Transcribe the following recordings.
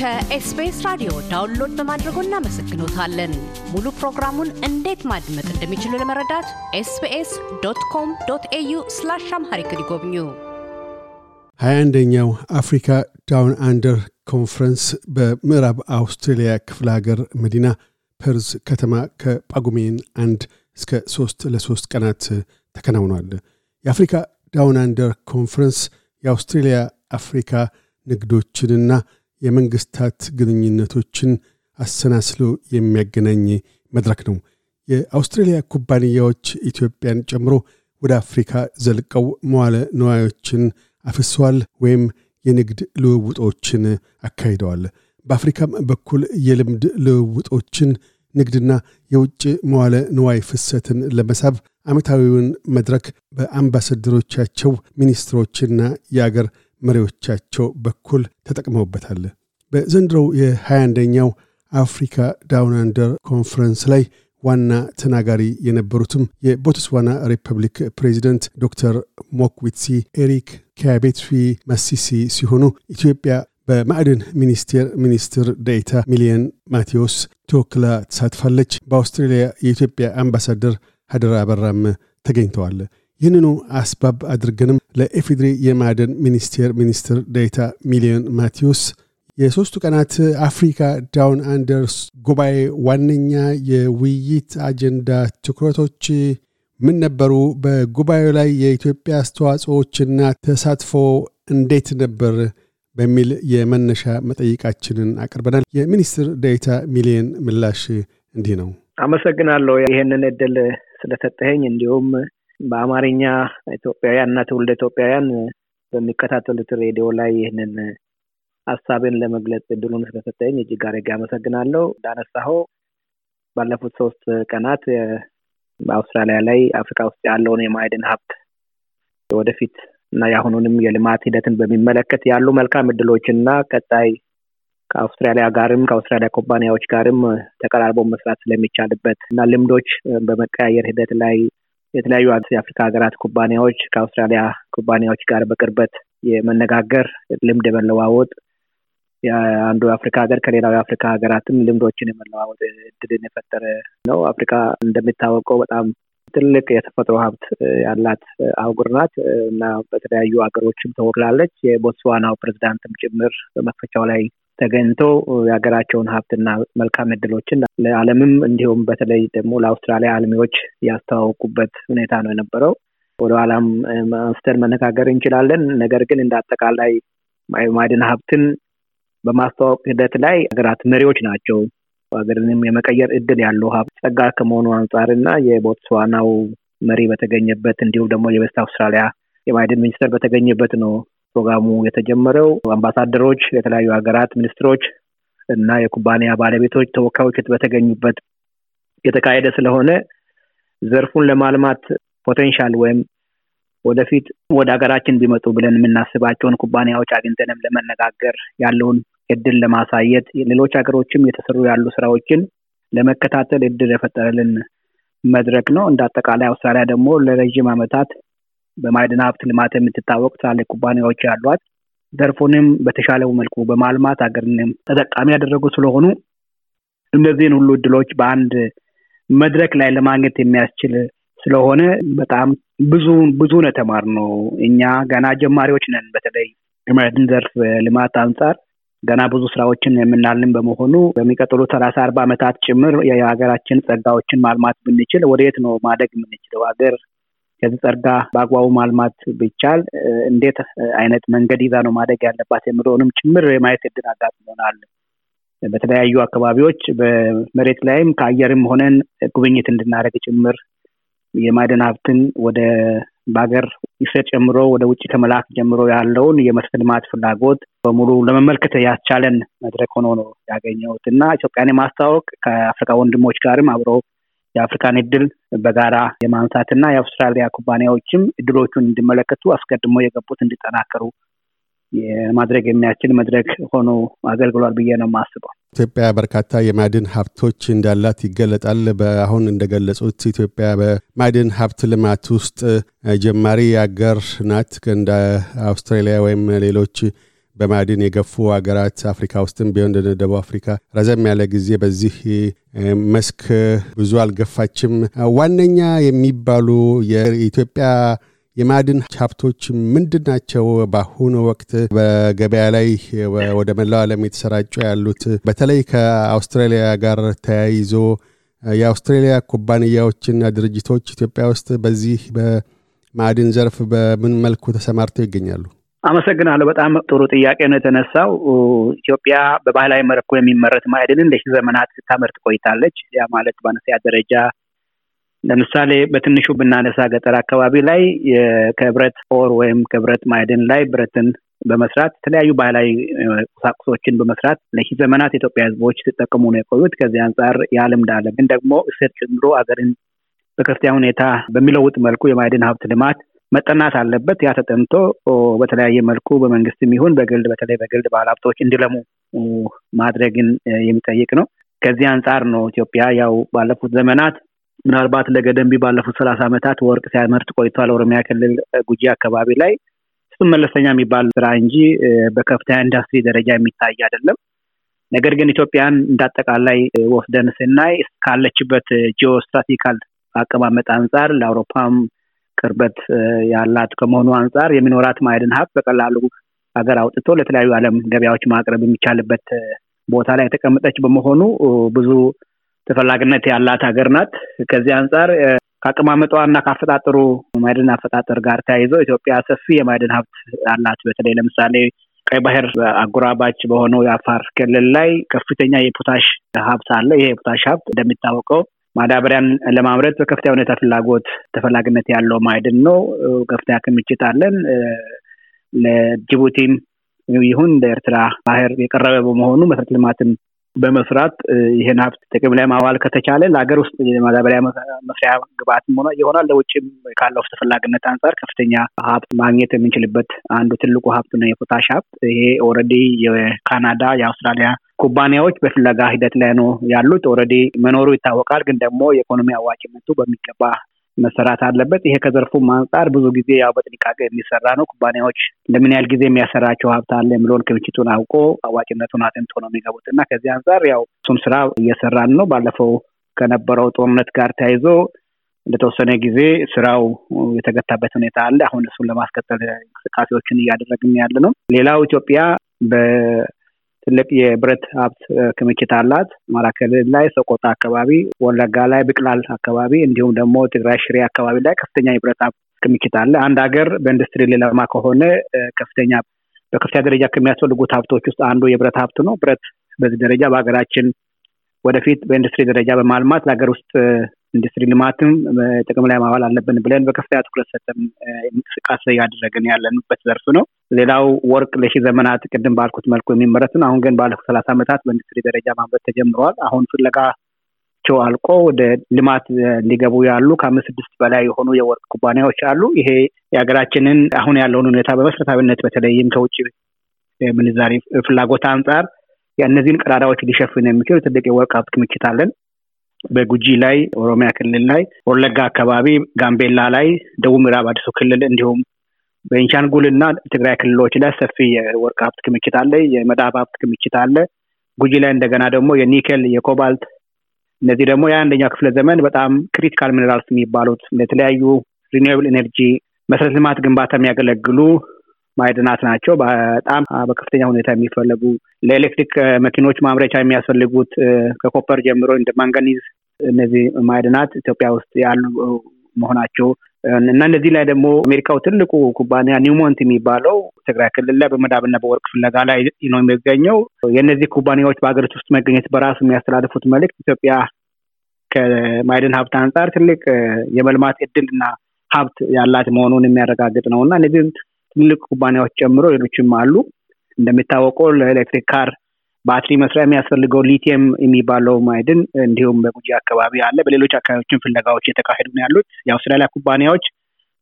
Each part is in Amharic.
ከኤስቢኤስ ራዲዮ download በማድረጎ እናመሰግኖታለን። ሙሉ ፕሮግራሙን እንዴት ማድመጥ እንደሚችሉ ለመረዳት ኤስቢኤስ dot com dot au slash Amharic ይጎብኙ። ሀያ አንደኛው Africa Down Under ኮንፈረንስ በምዕራብ አውስትሬልያ ክፍለ ሀገር መዲና ፐርዝ ከተማ ከጳጉሜን አንድ እስከ ሶስት ለሶስት ቀናት ተከናውኗል። የ Africa Down Under ኮንፈረንስ የአውስትሬልያ አፍሪካ ንግዶችንና የመንግስታት ግንኙነቶችን አሰናስሎ የሚያገናኝ መድረክ ነው። የአውስትሬልያ ኩባንያዎች ኢትዮጵያን ጨምሮ ወደ አፍሪካ ዘልቀው መዋለ ነዋዮችን አፍሰዋል ወይም የንግድ ልውውጦችን አካሂደዋል። በአፍሪካም በኩል የልምድ ልውውጦችን ንግድና የውጭ መዋለ ንዋይ ፍሰትን ለመሳብ ዓመታዊውን መድረክ በአምባሳደሮቻቸው ሚኒስትሮችና የአገር መሪዎቻቸው በኩል ተጠቅመውበታል። በዘንድሮው የ21ኛው Africa Down Under ኮንፈረንስ ላይ ዋና ተናጋሪ የነበሩትም የቦትስዋና ሪፐብሊክ ፕሬዚደንት ዶክተር ሞክዊትሲ ኤሪክ ካቤትፊ ማሲሲ ሲሆኑ ኢትዮጵያ በማዕድን ሚኒስቴር ሚኒስትር ዴኤታ ሚሊየን ማቴዎስ ተወክላ ተሳትፋለች። በአውስትሬልያ የኢትዮጵያ አምባሳደር ሀደራ አበራም ተገኝተዋል። ይህንኑ አስባብ አድርገንም ለኤፌድሪ የማዕድን ሚኒስቴር ሚኒስትር ዴኤታ ሚሊዮን ማቴዎስ የሶስቱ ቀናት አፍሪካ ዳውን አንደርስ ጉባኤ ዋነኛ የውይይት አጀንዳ ትኩረቶች ምን ነበሩ? በጉባኤው ላይ የኢትዮጵያ አስተዋጽኦዎችና ተሳትፎ እንዴት ነበር? በሚል የመነሻ መጠይቃችንን አቅርበናል። የሚኒስትር ዴኤታ ሚሊየን ምላሽ እንዲህ ነው። አመሰግናለሁ ይህንን እድል ስለሰጠኸኝ እንዲሁም በአማርኛ ኢትዮጵያውያን እና ትውልደ ኢትዮጵያውያን በሚከታተሉት ሬዲዮ ላይ ይህንን ሀሳብን ለመግለጽ እድሉን ስለሰጠኝ እጅግ አድርጌ አመሰግናለሁ። እንዳነሳኸው ባለፉት ሶስት ቀናት በአውስትራሊያ ላይ አፍሪካ ውስጥ ያለውን የማዕድን ሀብት ወደፊት እና የአሁኑንም የልማት ሂደትን በሚመለከት ያሉ መልካም እድሎችና ቀጣይ ከአውስትራሊያ ጋርም ከአውስትራሊያ ኩባንያዎች ጋርም ተቀራርቦ መስራት ስለሚቻልበት እና ልምዶች በመቀያየር ሂደት ላይ የተለያዩ የአፍሪካ ሀገራት ኩባንያዎች ከአውስትራሊያ ኩባንያዎች ጋር በቅርበት የመነጋገር ልምድ የመለዋወጥ የአንዱ የአፍሪካ ሀገር ከሌላው የአፍሪካ ሀገራትም ልምዶችን የመለዋወጥ እድልን የፈጠረ ነው። አፍሪካ እንደሚታወቀው በጣም ትልቅ የተፈጥሮ ሀብት ያላት አህጉር ናት እና በተለያዩ ሀገሮችም ተወክላለች። የቦትስዋናው ፕሬዚዳንትም ጭምር በመክፈቻው ላይ ተገኝቶ የሀገራቸውን ሀብትና መልካም እድሎችን ለዓለምም እንዲሁም በተለይ ደግሞ ለአውስትራሊያ አልሚዎች ያስተዋወቁበት ሁኔታ ነው የነበረው። ወደ ኋላም አንስተን መነጋገር እንችላለን። ነገር ግን እንደ አጠቃላይ ማዕድን ሀብትን በማስተዋወቅ ሂደት ላይ ሀገራት መሪዎች ናቸው ሀገርንም የመቀየር እድል ያለው ሀብት ጸጋ ከመሆኑ አንጻር እና የቦትስዋናው መሪ በተገኘበት እንዲሁም ደግሞ የዌስት አውስትራሊያ የማዕድን ሚኒስተር በተገኘበት ነው ፕሮግራሙ የተጀመረው። አምባሳደሮች፣ የተለያዩ ሀገራት ሚኒስትሮች እና የኩባንያ ባለቤቶች ተወካዮች በተገኙበት የተካሄደ ስለሆነ ዘርፉን ለማልማት potential ወይም ወደፊት ወደ ሀገራችን ቢመጡ ብለን የምናስባቸውን ኩባንያዎች አግኝተንም ለመነጋገር ያለውን እድል ለማሳየት ሌሎች ሀገሮችም የተሰሩ ያሉ ስራዎችን ለመከታተል እድል የፈጠረልን መድረክ ነው። እንደ አጠቃላይ አውስትራሊያ ደግሞ ለረዥም ዓመታት በማዕድን ሀብት ልማት የምትታወቅ ትላልቅ ኩባንያዎች ያሏት ዘርፉንም በተሻለው መልኩ በማልማት ሀገርንም ተጠቃሚ ያደረጉ ስለሆኑ እነዚህን ሁሉ እድሎች በአንድ መድረክ ላይ ለማግኘት የሚያስችል ስለሆነ በጣም ብዙ ብዙ ነው እኛ ገና ጀማሪዎች ነን። በተለይ የማዕድን ዘርፍ ልማት አንጻር ገና ብዙ ስራዎችን የምናልን በመሆኑ በሚቀጥሉት ሰላሳ አርባ ዓመታት ጭምር የሀገራችን ጸጋዎችን ማልማት ብንችል ወደየት ነው ማደግ የምንችለው? ሀገር ከዚህ ጸጋ በአግባቡ ማልማት ቢቻል እንዴት አይነት መንገድ ይዛ ነው ማደግ ያለባት የሚለውንም ጭምር የማየት እድል አጋጥሞናል። በተለያዩ አካባቢዎች በመሬት ላይም ከአየርም ሆነን ጉብኝት እንድናደርግ ጭምር የማዕድን ሀብትን ወደ በሀገር ይሰጥ ጀምሮ ወደ ውጭ ከመላክ ጀምሮ ያለውን የመስክ ልማት ፍላጎት በሙሉ ለመመልከት ያስቻለን መድረክ ሆኖ ነው ያገኘሁት። እና ኢትዮጵያን የማስተዋወቅ ከአፍሪካ ወንድሞች ጋርም አብሮ የአፍሪካን እድል በጋራ የማንሳትና የአውስትራሊያ ኩባንያዎችም እድሎቹን እንዲመለከቱ አስቀድሞ የገቡት እንዲጠናከሩ የማድረግ የሚያስችል መድረክ ሆኖ አገልግሏል ብዬ ነው የማስበው። ኢትዮጵያ በርካታ የማዕድን ሀብቶች እንዳላት ይገለጣል። በአሁን እንደገለጹት ኢትዮጵያ በማዕድን ሀብት ልማት ውስጥ ጀማሪ አገር ናት። እንደ አውስትራሊያ ወይም ሌሎች በማዕድን የገፉ ሀገራት አፍሪካ ውስጥም ቢሆን እንደ ደቡብ አፍሪካ ረዘም ያለ ጊዜ በዚህ መስክ ብዙ አልገፋችም። ዋነኛ የሚባሉ የኢትዮጵያ የማዕድን ሀብቶች ምንድን ናቸው? በአሁኑ ወቅት በገበያ ላይ ወደ መላው ዓለም የተሰራጩ ያሉት በተለይ ከአውስትራሊያ ጋር ተያይዞ የአውስትራሊያ ኩባንያዎችና ድርጅቶች ኢትዮጵያ ውስጥ በዚህ በማዕድን ዘርፍ በምን መልኩ ተሰማርተው ይገኛሉ? አመሰግናለሁ። በጣም ጥሩ ጥያቄ ነው የተነሳው። ኢትዮጵያ በባህላዊ መልኩ የሚመረት ማዕድንን ለሺ ዘመናት ስታመርት ቆይታለች። ያ ማለት በአነስተኛ ደረጃ ለምሳሌ በትንሹ ብናነሳ ገጠር አካባቢ ላይ ከብረት ore ወይም ከብረት ማዕድን ላይ ብረትን በመስራት የተለያዩ ባህላዊ ቁሳቁሶችን በመስራት ለሺ ዘመናት የኢትዮጵያ ሕዝቦች ሲጠቀሙ ነው የቆዩት። ከዚህ አንጻር ያ ልምድ አለ። ግን ደግሞ እሴት ጨምሮ አገርን በከፍተኛ ሁኔታ በሚለውጥ መልኩ የማዕድን ሀብት ልማት መጠናት አለበት። ያ ተጠንቶ በተለያየ መልኩ በመንግስትም ይሁን በግል በተለይ በግል ባለሀብቶች እንዲለሙ ማድረግን የሚጠይቅ ነው። ከዚህ አንጻር ነው ኢትዮጵያ ያው ባለፉት ዘመናት ምናልባት ለገደንቢ ባለፉት ሰላሳ ዓመታት ወርቅ ሲያመርት ቆይቷል። ኦሮሚያ ክልል ጉጂ አካባቢ ላይ እሱም መለስተኛ የሚባል ስራ እንጂ በከፍተኛ ኢንዱስትሪ ደረጃ የሚታይ አይደለም። ነገር ግን ኢትዮጵያን እንዳጠቃላይ ወስደን ስናይ ካለችበት geostrategical አቀማመጥ አንጻር ለአውሮፓም ቅርበት ያላት ከመሆኑ አንጻር የሚኖራት ማዕድን ሀብት በቀላሉ ሀገር አውጥቶ ለተለያዩ ዓለም ገበያዎች ማቅረብ የሚቻልበት ቦታ ላይ የተቀመጠች በመሆኑ ብዙ ተፈላጊነት ያላት ሀገር ናት። ከዚህ አንጻር ከአቀማመጧ እና ከአፈጣጠሩ ማዕድን አፈጣጠር ጋር ተያይዞ ኢትዮጵያ ሰፊ የማዕድን ሀብት አላት። በተለይ ለምሳሌ ቀይ ባህር አጎራባች በሆነው የአፋር ክልል ላይ ከፍተኛ የፖታሽ ሀብት አለ። ይሄ የፖታሽ ሀብት እንደሚታወቀው ማዳበሪያን ለማምረት በከፍተኛ ሁኔታ ፍላጎት ተፈላጊነት ያለው ማዕድን ነው። ከፍተኛ ክምችት አለን። ለጅቡቲም ይሁን ለኤርትራ ባህር የቀረበ በመሆኑ መሰረተ ልማትን በመስራት ይህን ሀብት ጥቅም ላይ ማዋል ከተቻለ ለሀገር ውስጥ የማዳበሪያ መስሪያ ግብአትም ሆነ ይሆናል። ለውጭም ካለው ተፈላጊነት አንጻር ከፍተኛ ሀብት ማግኘት የምንችልበት አንዱ ትልቁ ሀብት ነው የፖታሽ ሀብት። ይሄ already የካናዳ የአውስትራሊያ ኩባንያዎች በፍለጋ ሂደት ላይ ነው ያሉት። already መኖሩ ይታወቃል። ግን ደግሞ የኢኮኖሚ አዋጭነቱ በሚገባ መሰራት አለበት። ይሄ ከዘርፉም አንጻር ብዙ ጊዜ ያው በጥንቃቄ የሚሰራ ነው። ኩባንያዎች ለምን ያህል ጊዜ የሚያሰራቸው ሀብት አለ የሚለውን ክምችቱን አውቆ አዋጭነቱን አጥንቶ ነው የሚገቡት እና ከዚህ አንጻር ያው እሱን ስራ እየሰራን ነው። ባለፈው ከነበረው ጦርነት ጋር ተያይዞ ለተወሰነ ጊዜ ስራው የተገታበት ሁኔታ አለ። አሁን እሱን ለማስቀጠል እንቅስቃሴዎችን እያደረግን ያለ ነው። ሌላው ኢትዮጵያ ትልቅ የብረት ሀብት ክምችት አላት። አማራ ክልል ላይ ሰቆጣ አካባቢ፣ ወለጋ ላይ ብቅላል አካባቢ እንዲሁም ደግሞ ትግራይ ሽሬ አካባቢ ላይ ከፍተኛ የብረት ሀብት ክምችት አለ። አንድ ሀገር በኢንዱስትሪ ሊለማ ከሆነ ከፍተኛ በከፍተኛ ደረጃ ከሚያስፈልጉት ሀብቶች ውስጥ አንዱ የብረት ሀብት ነው። ብረት በዚህ ደረጃ በሀገራችን ወደፊት በኢንዱስትሪ ደረጃ በማልማት ለሀገር ውስጥ ኢንዱስትሪ ልማትም ጥቅም ላይ ማዋል አለብን ብለን በከፍተኛ ትኩረት ሰጠን እንቅስቃሴ እያደረግን ያለንበት ዘርፍ ነው። ሌላው ወርቅ ለሺ ዘመናት ቅድም ባልኩት መልኩ የሚመረት ነው። አሁን ግን ባለፉት ሰላሳ ዓመታት በኢንዱስትሪ ደረጃ ማምረት ተጀምረዋል። አሁን ፍለጋቸው አልቆ ወደ ልማት እንዲገቡ ያሉ ከአምስት ስድስት በላይ የሆኑ የወርቅ ኩባንያዎች አሉ። ይሄ የሀገራችንን አሁን ያለውን ሁኔታ በመሰረታዊነት በተለይም ከውጭ ምንዛሬ ፍላጎት አንጻር የእነዚህን ቀዳዳዎች ሊሸፍን የሚችል ትልቅ የወርቅ ሀብት ክምችት አለን። በጉጂ ላይ፣ ኦሮሚያ ክልል ላይ፣ ወለጋ አካባቢ፣ ጋምቤላ ላይ፣ ደቡብ ምዕራብ አዲሱ ክልል እንዲሁም በቤንሻንጉል እና ትግራይ ክልሎች ላይ ሰፊ የወርቅ ሀብት ክምችት አለ። የመዳብ ሀብት ክምችት አለ። ጉጂ ላይ እንደገና ደግሞ የኒኬል፣ የኮባልት እነዚህ ደግሞ የአንደኛው ክፍለ ዘመን በጣም critical minerals የሚባሉት ለተለያዩ renewable energy መሰረተ ልማት ግንባታ የሚያገለግሉ ማዕድናት ናቸው። በጣም በከፍተኛ ሁኔታ የሚፈለጉ ለኤሌክትሪክ መኪኖች ማምረቻ የሚያስፈልጉት ከኮፐር ጀምሮ እንደ ማንጋኒዝ እነዚህ ማዕድናት ኢትዮጵያ ውስጥ ያሉ መሆናቸው እና እነዚህ ላይ ደግሞ አሜሪካው ትልቁ ኩባንያ ኒውሞንት የሚባለው ትግራይ ክልል ላይ በመዳብና በወርቅ ፍለጋ ላይ ነው የሚገኘው። የእነዚህ ኩባንያዎች በሀገሪቱ ውስጥ መገኘት በራሱ የሚያስተላልፉት መልእክት ኢትዮጵያ ከማዕድን ሀብት አንጻር ትልቅ የመልማት እድል እና ሀብት ያላት መሆኑን የሚያረጋግጥ ነው እና እነዚህ ትልቅ ኩባንያዎች ጨምሮ ሌሎችም አሉ። እንደሚታወቀው ለ electric car battery መስሪያ የሚያስፈልገው ሊቲየም የሚባለው ማዕድን እንዲሁም በጉጂ አካባቢ አለ። በሌሎች አካባቢዎችን ፍለጋዎች የተካሄዱ ነው ያሉት። የአውስትራሊያ ኩባንያዎች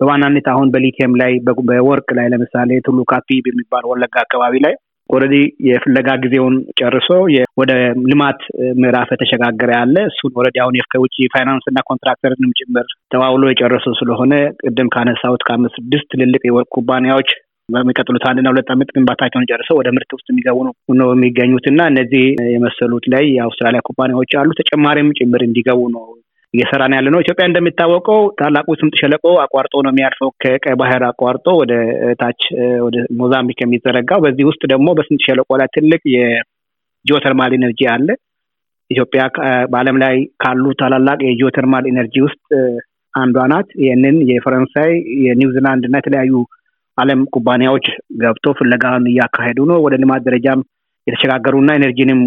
በዋናነት አሁን በሊቲየም ላይ በወርቅ ላይ ለምሳሌ ቱሉ ካፒ በሚባል ወለጋ አካባቢ ላይ already የፍለጋ ጊዜውን ጨርሶ ወደ ልማት ምዕራፍ የተሸጋገረ ያለ እሱን already አሁን ከውጭ ፋይናንስ እና ኮንትራክተርንም ጭምር ተዋውሎ የጨረሱ ስለሆነ ቅድም ካነሳሁት ከአምስት ስድስት ትልልቅ የወርቅ ኩባንያዎች በሚቀጥሉት አንድና ሁለት ዓመት ግንባታቸውን ጨርሰው ወደ ምርት ውስጥ የሚገቡ ነው ነው የሚገኙት እና እነዚህ የመሰሉት ላይ የአውስትራሊያ ኩባንያዎች አሉ። ተጨማሪም ጭምር እንዲገቡ ነው እየሰራን ያለ ነው። ኢትዮጵያ እንደሚታወቀው ታላቁ ስምጥ ሸለቆ አቋርጦ ነው የሚያልፈው ከቀይ ባህር አቋርጦ ወደ ታች ወደ ሞዛምቢክ የሚዘረጋው። በዚህ ውስጥ ደግሞ በስምጥ ሸለቆ ላይ ትልቅ የ geothermal energy አለ። ኢትዮጵያ በዓለም ላይ ካሉ ታላላቅ የ geothermal energy ውስጥ አንዷ ናት። ይህንን የፈረንሳይ የኒውዚላንድ እና የተለያዩ ዓለም ኩባንያዎች ገብቶ ፍለጋን እያካሄዱ ነው። ወደ ልማት ደረጃም የተሸጋገሩና energy ንም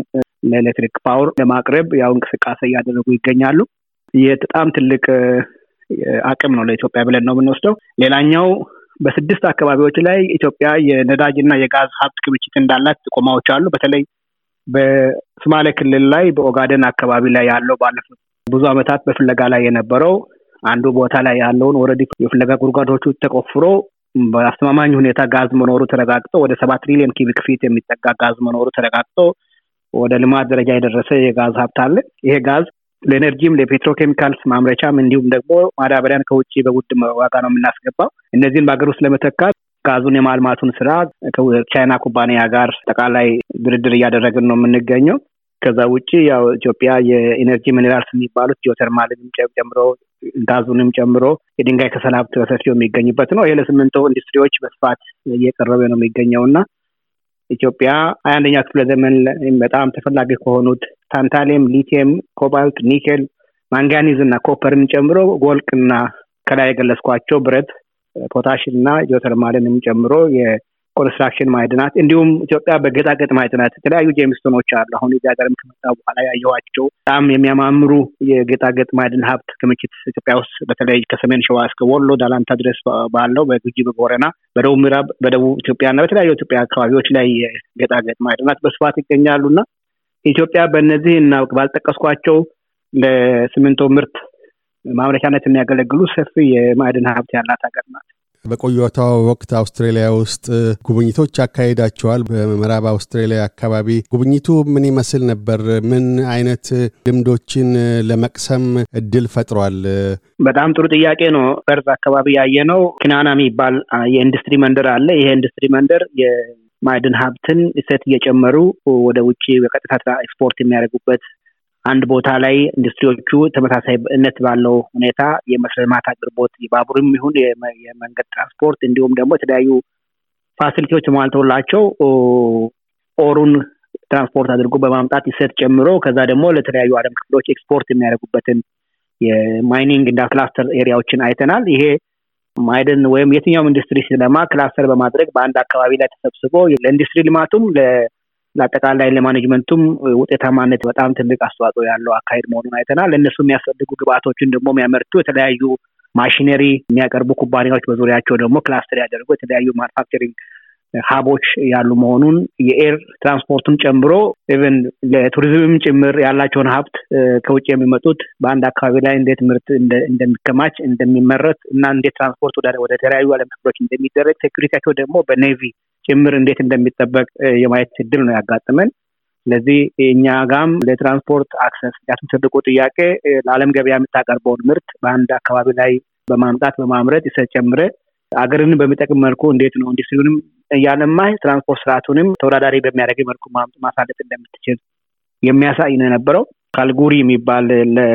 ለ electric power ለማቅረብ ያው እንቅስቃሴ እያደረጉ ይገኛሉ። በጣም ትልቅ አቅም ነው ለኢትዮጵያ ብለን ነው የምንወስደው። ሌላኛው በስድስት አካባቢዎች ላይ ኢትዮጵያ የነዳጅ እና የጋዝ ሀብት ክምችት እንዳላት ጥቆማዎች አሉ። በተለይ በሶማሌ ክልል ላይ በኦጋደን አካባቢ ላይ ያለው ባለፉት ብዙ ዓመታት በፍለጋ ላይ የነበረው አንዱ ቦታ ላይ ያለውን already የፍለጋ ጉድጓዶቹ ተቆፍሮ በአስተማማኝ ሁኔታ ጋዝ መኖሩ ተረጋግጦ ወደ ሰባት trillion cubic feet የሚጠጋ ጋዝ መኖሩ ተረጋግጦ ወደ ልማት ደረጃ የደረሰ የጋዝ ሀብት አለ። ይሄ ጋዝ ለ energy ም ለ petrochemicals ማምረቻም እንዲሁም ደግሞ ማዳበሪያን ከውጭ በውድ ዋጋ ነው የምናስገባው። እነዚህን በሀገር ውስጥ ለመተካት ጋዙን የማልማቱን ስራ ከቻይና ኩባንያ ጋር አጠቃላይ ድርድር እያደረግን ነው የምንገኘው። ከዛ ውጭ ያው ኢትዮጵያ የ energy minerals የሚባሉት ጂኦተርማልንም ጨምሮ ጋዙንም ጨምሮ የድንጋይ ከሰል ሀብት በሰፊው የሚገኝበት ነው። ይሄ ለሲሚንቶ ኢንዱስትሪዎች በስፋት እየቀረበ ነው የሚገኘው እና ኢትዮጵያ አንደኛ ክፍለ ዘመን በጣም ተፈላጊ ከሆኑት ታንታሌም፣ ሊቲየም፣ ኮባልት፣ ኒኬል፣ ማንጋኒዝ እና copper ን ጨምሮ ወርቅና ከላይ የገለጽኳቸው ብረት፣ ፖታሽ እና ጂኦተርማልንም ጨምሮ የኮንስትራክሽን ማዕድናት እንዲሁም ኢትዮጵያ በጌጣጌጥ ማዕድናት የተለያዩ gemstone ኦች አሉ። አሁን እዚህ ሀገርም ከመጣ በኋላ ያየኋቸው በጣም የሚያማምሩ የጌጣጌጥ ማዕድን ሀብት ክምችት ኢትዮጵያ ውስጥ በተለይ ከሰሜን ሸዋ እስከ ወሎ ዳላንታ ድረስ ባለው በጉጂ በቦረና በደቡብ ምዕራብ በደቡብ ኢትዮጵያና በተለያዩ ኢትዮጵያ አካባቢዎች ላይ የጌጣጌጥ ማዕድናት በስፋት ይገኛሉ እና ኢትዮጵያ በእነዚህ እና ባልጠቀስኳቸው ለሲሚንቶ ምርት ማምረቻነት የሚያገለግሉ ሰፊ የማዕድን ሀብት ያላት ሀገር ናት። በቆይታው ወቅት አውስትራሊያ ውስጥ ጉብኝቶች አካሂዳቸዋል። በምዕራብ አውስትራሊያ አካባቢ ጉብኝቱ ምን ይመስል ነበር? ምን አይነት ልምዶችን ለመቅሰም እድል ፈጥሯል? በጣም ጥሩ ጥያቄ ነው። ፐርዝ አካባቢ ያየነው ክዊናና የሚባል የኢንዱስትሪ መንደር አለ። ይሄ ኢንዱስትሪ መንደር የማዕድን ሀብትን እሴት እየጨመሩ ወደ ውጭ በቀጥታ ኤክስፖርት የሚያደርጉበት አንድ ቦታ ላይ ኢንዱስትሪዎቹ ተመሳሳይነት ባለው ሁኔታ የመሰረተ አቅርቦት የባቡርም ይሁን የመንገድ ትራንስፖርት እንዲሁም ደግሞ የተለያዩ facility ዎች ተሟልተውላቸው ore ኡን ትራንስፖርት አድርጎ በማምጣት እሴት ጨምሮ ከዛ ደግሞ ለተለያዩ ዓለም ክፍሎች ኤክስፖርት የሚያደርጉበትን የ mining እንዳ cluster area ዎችን አይተናል። ይሄ ማዕድን ወይም የትኛውም ኢንዱስትሪ ሲለማ cluster በማድረግ በአንድ አካባቢ ላይ ተሰብስቦ ለኢንዱስትሪ ልማቱም ለአጠቃላይ ለ management ኡም ውጤታማነት በጣም ትልቅ አስተዋጽኦ ያለው አካሄድ መሆኑን አይተናል። ለእነሱ የሚያስፈልጉ ግብአቶችን ደግሞ የሚያመርቱ የተለያዩ ማሽነሪ የሚያቀርቡ ኩባንያዎች በዙሪያቸው ደግሞ cluster ያደረጉ የተለያዩ manufacturing hub ኦች ያሉ መሆኑን የ air transport ኡን ጨምሮ even ለቱሪዝምም ጭምር ያላቸውን ሀብት ከውጭ የሚመጡት በአንድ አካባቢ ላይ እንዴት ምርት እንደሚከማች እንደሚመረት እና እንዴት ትራንስፖርት ወደ ተለያዩ ዓለም ክፍሎች እንደሚደረግ security ያቸው ደግሞ በ navy ጭምር እንዴት እንደሚጠበቅ የማየት እድል ነው ያጋጠመን። ስለዚህ እኛ ጋም ለትራንስፖርት access ምክንያቱም ትልቁ ጥያቄ ለዓለም ገበያ የምታቀርበውን ምርት በአንድ አካባቢ ላይ በማምጣት በማምረት ጨምረ አገርን በሚጠቅም መልኩ እንዴት ነው ኢንዱስትሪውንም እያለማህ ትራንስፖርት ስርዓቱንም ተወዳዳሪ በሚያደርግ መልኩ ማሳለጥ እንደምትችል የሚያሳይ ነው የነበረው። ካልጉሪ የሚባል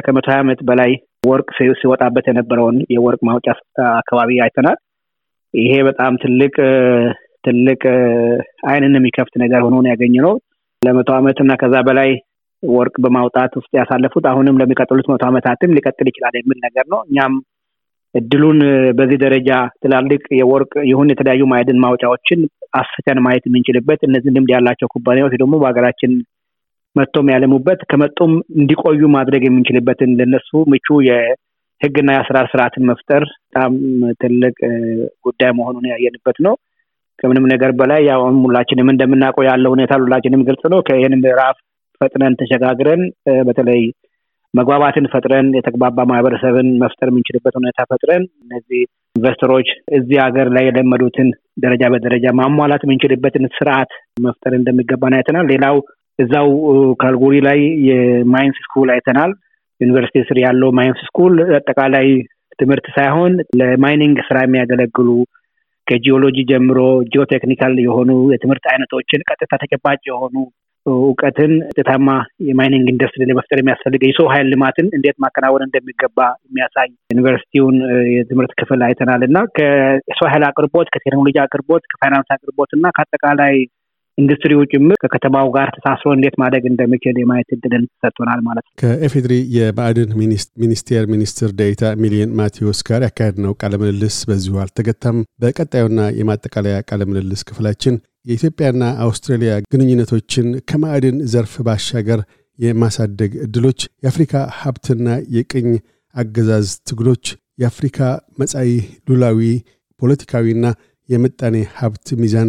ከመቶ ሀያ ዓመት በላይ ወርቅ ሲወጣበት የነበረውን የወርቅ ማውጫ አካባቢ አይተናል። ይሄ በጣም ትልቅ ትልቅ አይንን የሚከፍት ነገር ሆኖ ነው ለመቶ ዓመት እና ከዛ በላይ ወርቅ በማውጣት ውስጥ ያሳለፉት አሁንም ለሚቀጥሉት መቶ ዓመታትም ሊቀጥል ይችላል የሚል ነገር ነው። እኛም እድሉን በዚህ ደረጃ ትላልቅ የወርቅ ይሁን የተለያዩ ማዕድን ማውጫዎችን አስፍተን ማየት የምንችልበት እነዚህ ልምድ ያላቸው ኩባንያዎች ደግሞ በሀገራችን መጥቶም ያለሙበት ከመጡም እንዲቆዩ ማድረግ የምንችልበትን ለነሱ ምቹ የህግና የአሰራር ስርዓትን መፍጠር በጣም ትልቅ ጉዳይ መሆኑን ያየንበት ነው። ከምንም ነገር በላይ ያው ሁላችንም እንደምናውቀው ያለው ሁኔታ ሁላችንም ግልጽ ነው። ከይህን ምዕራፍ ፈጥነን ተሸጋግረን በተለይ መግባባትን ፈጥረን የተግባባ ማህበረሰብን መፍጠር የምንችልበት ሁኔታ ፈጥረን እነዚህ ኢንቨስተሮች እዚህ ሀገር ላይ የለመዱትን ደረጃ በደረጃ ማሟላት የምንችልበትን ስርዓት መፍጠር እንደሚገባን አይተናል። ሌላው እዛው ካልጉርሊ ላይ የ mines school አይተናል። ዩኒቨርሲቲ ስር ያለው mines school አጠቃላይ ትምህርት ሳይሆን ለ mining ስራ የሚያገለግሉ ከጂኦሎጂ ጀምሮ geotechnical የሆኑ የትምህርት አይነቶችን ቀጥታ ተጨባጭ የሆኑ እውቀትን ውጤታማ የ mining ኢንዱስትሪ ለመፍጠር የሚያስፈልገው የሰው ኃይል ልማትን እንዴት ማከናወን እንደሚገባ የሚያሳይ ዩኒቨርሲቲውን የትምህርት ክፍል አይተናል። እና ከሰው ኃይል አቅርቦት፣ ከቴክኖሎጂ አቅርቦት፣ ከፋይናንስ አቅርቦት እና ከአጠቃላይ ኢንዱስትሪው ጭምር ከከተማው ጋር ተሳስሮ እንዴት ማደግ እንደሚችል የማየት እድልን ሰጥቶናል ማለት ነው። ከኢፌድሪ የማዕድን ሚኒስቴር ሚኒስትር ዴኤታ ሚሊየን ማቴዎስ ጋር ያካሄድነው ቃለ ምልልስ በዚሁ አልተገታም። በቀጣዩና የማጠቃለያ ቃለ ምልልስ ክፍላችን የኢትዮጵያና አውስትራሊያ ግንኙነቶችን ከማዕድን ዘርፍ ባሻገር የማሳደግ እድሎች፣ የአፍሪካ ሀብትና የቅኝ አገዛዝ ትግሎች፣ የአፍሪካ መጻኢ ሉላዊ ፖለቲካዊና የምጣኔ ሀብት ሚዛን